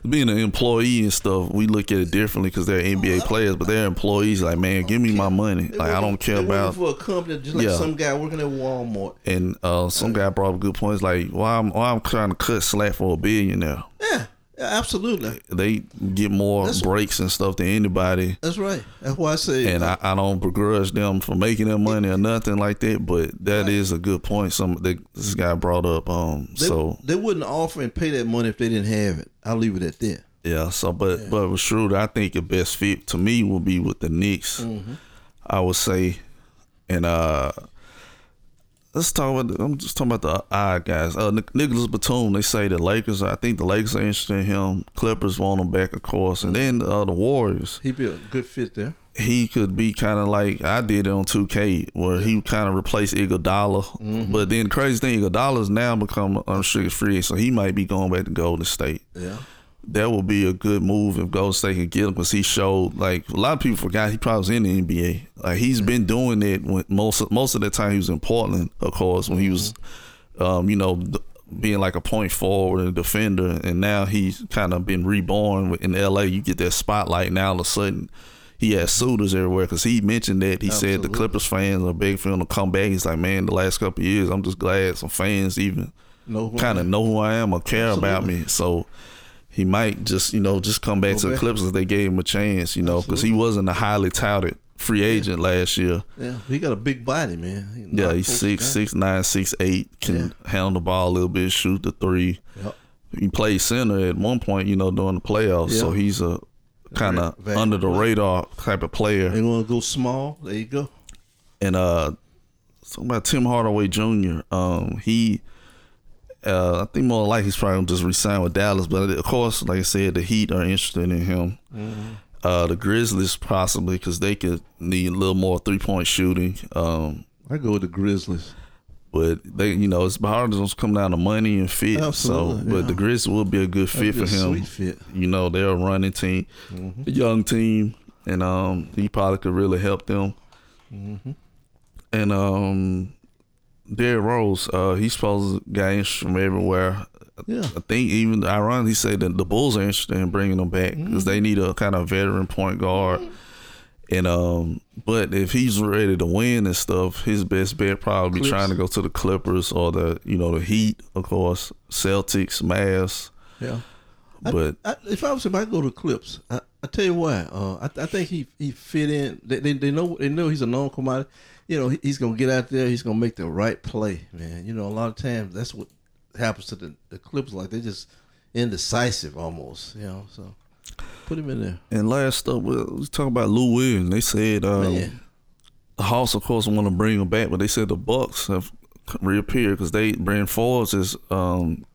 being an employee and stuff. We look at it differently because they're NBA players, but they're employees. Like, man, give me my money. Like, I don't care about. for a company just like Yeah. some guy working at Walmart. And uh, some guy brought up good points. Like, why I'm why I'm trying to cut slack for a billionaire. Yeah, absolutely. They get more That's- breaks and stuff than anybody. That's right. That's why I say. and I, I don't begrudge them for making their money or nothing like that. But that is a good point. Some that this guy brought up. Um. they, so they wouldn't offer and pay that money if they didn't have it. I'll leave it at that. yeah. So but but with Schroeder, I think the best fit to me will be with the Knicks. Mm-hmm. I would say, and uh. Let's talk about. The, I'm just talking about the odd guys. Uh, Nicholas Batum. They say the Lakers. I think the Lakers are interested in him. Clippers want him back, of course, and then uh, the Warriors. He'd be a good fit there. he could be kind of like I did it on 2K, where he kind of replaced Iguodala. Mm-hmm. But then the crazy thing, Iguodala's now become unrestricted free, so he might be going back to Golden State. Yeah. That would be a good move if Golden State can get him because he showed like a lot of people forgot he probably was in the NBA. Like he's been doing it when most of, most of the time he was in Portland, of course, when he was, um, you know. Being like a point forward and defender, and now he's kind of been reborn in LA. You get that spotlight now. All of a sudden, he has suitors everywhere because he mentioned that he said the Clippers fans are big for him to come back. He's like, man, the last couple of years, I'm just glad some fans even kind of know who I am or care about me. So he might just, you know, just come back to the. Clippers if they gave him a chance, you know, because he wasn't a highly touted free agent last year. Yeah. He got a big body, man. He Yeah, he's folks six, down. six nine, six eight, can handle the ball a little bit, shoot the three. Yep. He played center at one point, you know, during the playoffs. So he's a kind of under the radar type of player. They want to go small. There you go. and uh something about Tim Hardaway Jr. Um he uh I think more like he's probably gonna just resign with Dallas, but of course, like I said, the Heat are interested in him. Uh the Grizzlies possibly because they could need a little more three point shooting. Um I go with the Grizzlies. but they, you know, it's hard to come down to money and fit. Absolutely, so, but yeah. the Grizzlies would be a good fit That'd for him. Sweet fit. You know, they're a running team, a young team, and um, he probably could really help them. And um, Derrick Rose, uh, he's supposed to get from everywhere. Yeah. I think even ironically, he said that the Bulls are interested in bringing him back because they need a kind of veteran point guard. And um, but if he's ready to win and stuff, his best bet probably be trying to go to the Clippers or the you know the Heat, of course, Celtics, Mavs. Yeah. I- But I, if I was him, I'd go to Clips. I, I tell you why. Uh, I, I think he he fit in. They, they, they know they know he's a known commodity. You know he, he's gonna get out there. He's gonna make the right play, man. You know a lot of times that's what happens to the, the Clips. Like they just indecisive almost. You know, so put him in there. and last up, we was talking about Lou Williams. They said Man. the Hawks, of course, want to bring him back, but they said the Bucks have reappeared because they Bryn Forbes is um,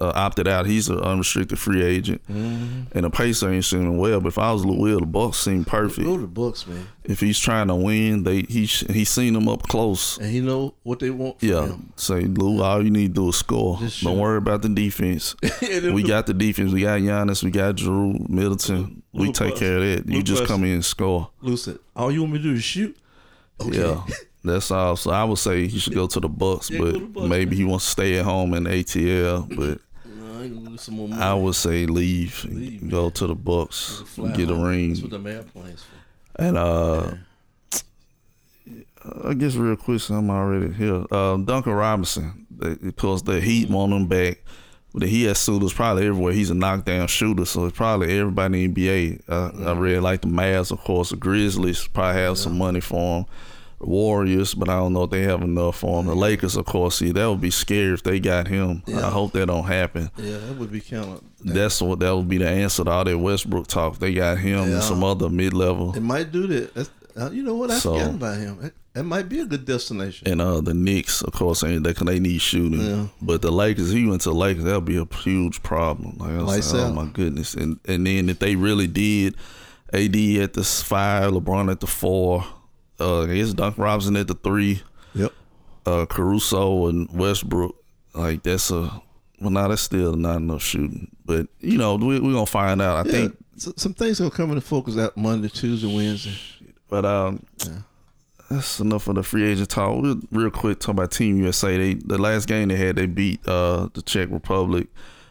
uh, opted out. He's an unrestricted free agent, and the Pacers ain't seeming well. But if I was Lou Will, the Bucks seem perfect. Go to the books, man. If he's trying to win, they he he's seen them up close. And he know what they want. From Yeah, him. say Lou, all you need to do is score. Just Don't shoot. worry about the defense. we got the defense. We got Giannis. We got Jrue Middleton. We Lou take bust. care of that. You just bust. come in and score. Lou said, "All you want me to do is shoot." Okay. Yeah, that's all. So I would say he should go to the Bucks, Yeah, but the Bucks, maybe he wants to stay at home in ATL. But No, I lose some more money. I would say leave, and Leave, go to the Bucks, Fly get a home. ring, That's what the airplanes for. and uh. I guess real quick, so I'm already here. Uh, Duncan Robinson, they, because the Heat want him back. But he has suitors probably everywhere. He's a knockdown shooter, so it's probably everybody in the NBA. Uh, I really like the Mavs, of course. The Grizzlies probably have some money for him. Warriors, but I don't know if they have enough for him. The Lakers, of course, see that would be scary if they got him. Yeah. I hope that don't happen. Yeah, that would be kind of. That's what that would be the answer to all that Westbrook talk. They got him Yeah. and some other mid level. It might do that. That's, uh, you know what? I So- forgot about him. That, that might be a good destination. And uh, the Knicks, of course, ain't they? They need shooting. Yeah. But the Lakers, he went to the Lakers, that'll be a huge problem. Like I was Lights like, oh my goodness! And and then if they really did, AD at the five, LeBron at the four, uh, I guess Duncan Robinson at the three, Yep. uh, Caruso and Westbrook, like that's a well, now that's still not enough shooting. But you know, we are gonna find out. I Yeah, think. some things gonna come into focus out Monday, Tuesday, Wednesday. But um, Yeah. that's enough of the free agent talk. We'll, real quick, talk about Team USA. They the last game they had, they beat uh, the Czech Republic,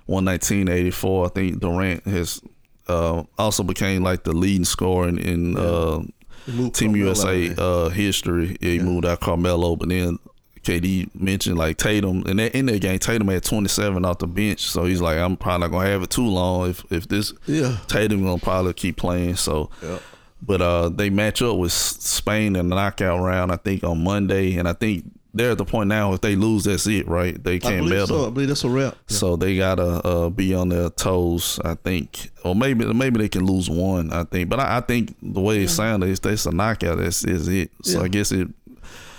one nineteen eighty four. I think Durant has uh, also became like the leading scorer in, in uh, They moved Team Carmelo USA uh, history. He Yeah. moved out Carmelo, but then KD mentioned like Tatum, and that, in that game, Tatum had twenty seven off the bench. So he's like, I'm probably not gonna have it too long if if this yeah. Tatum gonna probably keep playing. So. Yeah. But uh, they match up with Spain in the knockout round, I think, on Monday. And I think they're at the point now, if they lose, that's it, right? They can't medal. so. I believe that's a wrap. Yeah. So they gotta uh, be on their toes, I think, or maybe maybe they can lose one, I think. But I, I think the way it sounded, is that's a knockout. That's is it. So Yeah. I guess it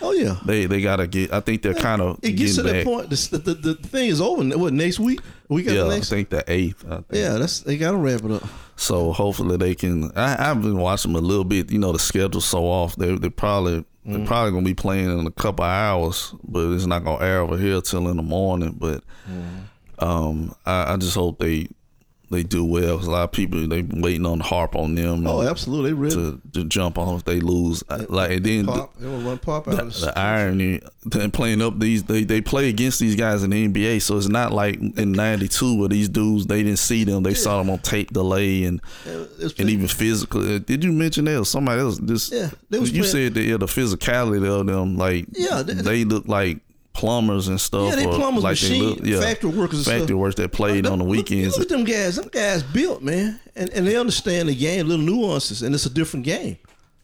Oh yeah. they they gotta get. I think they're kind of It gets to getting that point. The, the, the, thing is over. What next week? We got Yeah, the I next. think the eighth. I think. Yeah, that's they got to wrap it up. So hopefully they can. I, I've been watching them a little bit. You know, the schedule's so off. They they probably they're Mm. probably gonna be playing in a couple of hours, but it's not gonna air over here till in the morning. But um, I, I just hope they they do well. a lot of people they waiting on the harp on them Oh, absolutely. They to to jump on if they lose. Like and then the, pop. Will run pop out. the, the the irony then playing up these they, they play against these guys in the NBA so it's not like in 92 where these dudes they didn't see them they saw them on tape delay and and even physical. uh, Did you mention that or somebody else? Just Yeah, you playing- said that yeah, the physicality of them, like Yeah, they, they- look like plumbers and stuff. Yeah, they plumbers, like machine, factory workers and factory stuff. workers that played on the Look- weekends. Look, at them guys. Them guys built, man, and and they understand the game, little nuances, and it's a different game.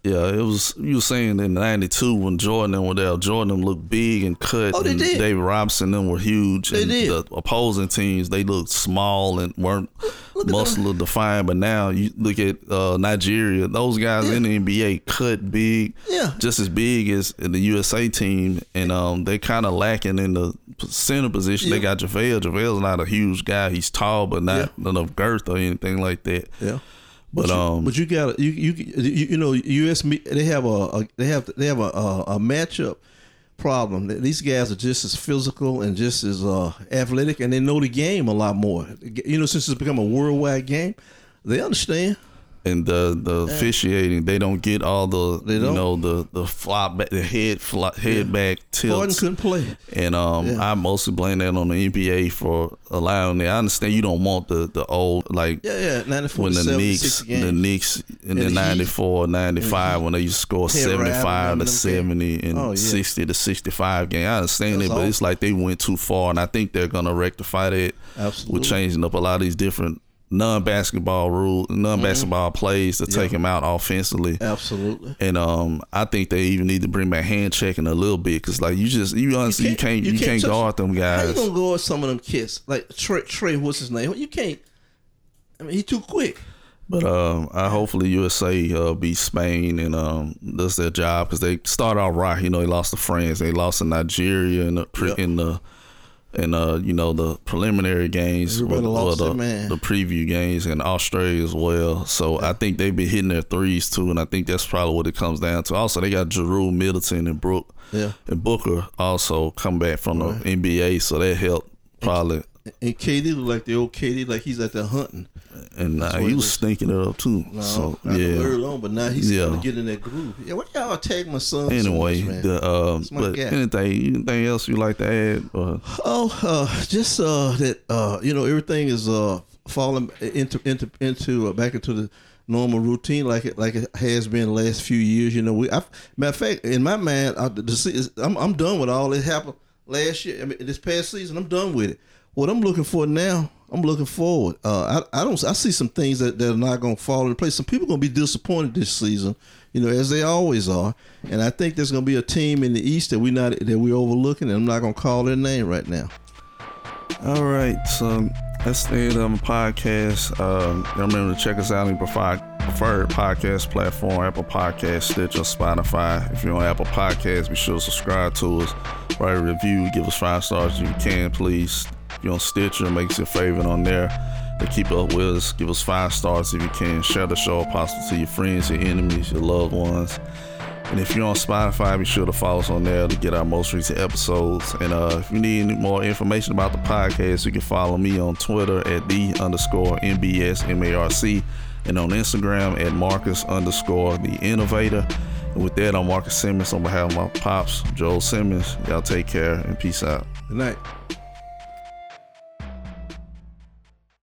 Yeah, it was. You were saying in '92 when Jordan and were Jordan looked big and cut. Oh, they and did. David Robinson them were huge. They and did. The opposing teams they looked small and weren't look muscular defined. But now you look at uh, Nigeria; those guys in the NBA cut big, Yeah. just as big as in the USA team, and um, they kind of lacking in the center position. They got JaVale. JaVale's not a huge guy; he's tall, but not enough girth or anything like that. Yeah. But you, um, but you got you you you, you know U.S. they have a, a they have they have a, a, a matchup problem. These guys are just as physical and just as uh, athletic, and they know the game a lot more. You know, since it's become a worldwide game, they understand. And the the officiating, they don't get all the They you don't. know the the flop back, the head flop, head back Harden tilts. couldn't play. And um, Yeah. I mostly blame that on the NBA for allowing it. I understand you don't want the the old like Yeah, yeah, 94 when the Knicks, the Knicks in And the the 94, 95, when they used to score 75 to them 70 and Oh, yeah. 60 to 65 game. I understand it, but awful. it's like they went too far, and I think they're going to rectify that Absolutely. with changing up a lot of these different non-basketball rules, non-basketball plays to take them out offensively. Absolutely. And um, I think they even need to bring back hand checking a little bit because, like, you just you honestly you can't you can't, touch- guard them guys. How you gonna guard some of them kids? Like Trae, Trae, what's his name? You can't. I mean, he too quick. But um, I hopefully USA uh, beats Spain and um, does their job because they started out right. You know, they lost to France, they lost to Nigeria in the Yep. in the in uh you know the preliminary games, Everybody or, lost or their the, man. the preview games, and Australia as well. So I think they've been hitting their threes too, and I think that's probably what it comes down to. Also, they got Jrue, Middleton, and Brook Yeah. and Booker also come back from the NBA, so that helped probably. And KD look like the old KD, like he's out there hunting. And uh, what he was stinking it up too. No, so yeah. early on, but now he's Yeah. starting to get in that groove. Yeah, why y'all tag my son? so Anyway, much, the my but guy. anything, anything else you like to add? Or, Oh, uh, just uh, that uh, you know everything is uh, falling into into into uh, back into the normal routine like it like it has been the last few years. You know, we I, matter of fact, in my mind, I, the, se- I'm I'm done with all that happened last year. I mean, this past season, I'm done with it. What I'm looking for now, I'm looking forward. Uh, I I don't I see some things that, that are not going to fall into place. Some people are going to be disappointed this season, you know, as they always are. And I think there's going to be a team in the East that we not that we're overlooking, and I'm not going to call their name right now. all right, so that's the end of the podcast. Um, remember to check us out on your preferred, podcast platform, Apple Podcasts, Stitcher, Spotify. If you're on Apple Podcasts, be sure to subscribe to us, write a review, give us five stars if you can, please. You're on Stitcher, make us your favorite on there. To keep up with us, give us five stars if you can. Share the show, possible, to your friends, your enemies, your loved ones. And if you're on Spotify, be sure to follow us on there to get our most recent episodes. And uh, if you need any more information about the podcast, you can follow me on Twitter at the underscore MBS MARC and on Instagram at Marcus underscore the innovator. And with that, I'm Marcus Simmons on behalf of my pops, Joel Simmons. Y'all take care and peace out. Good night.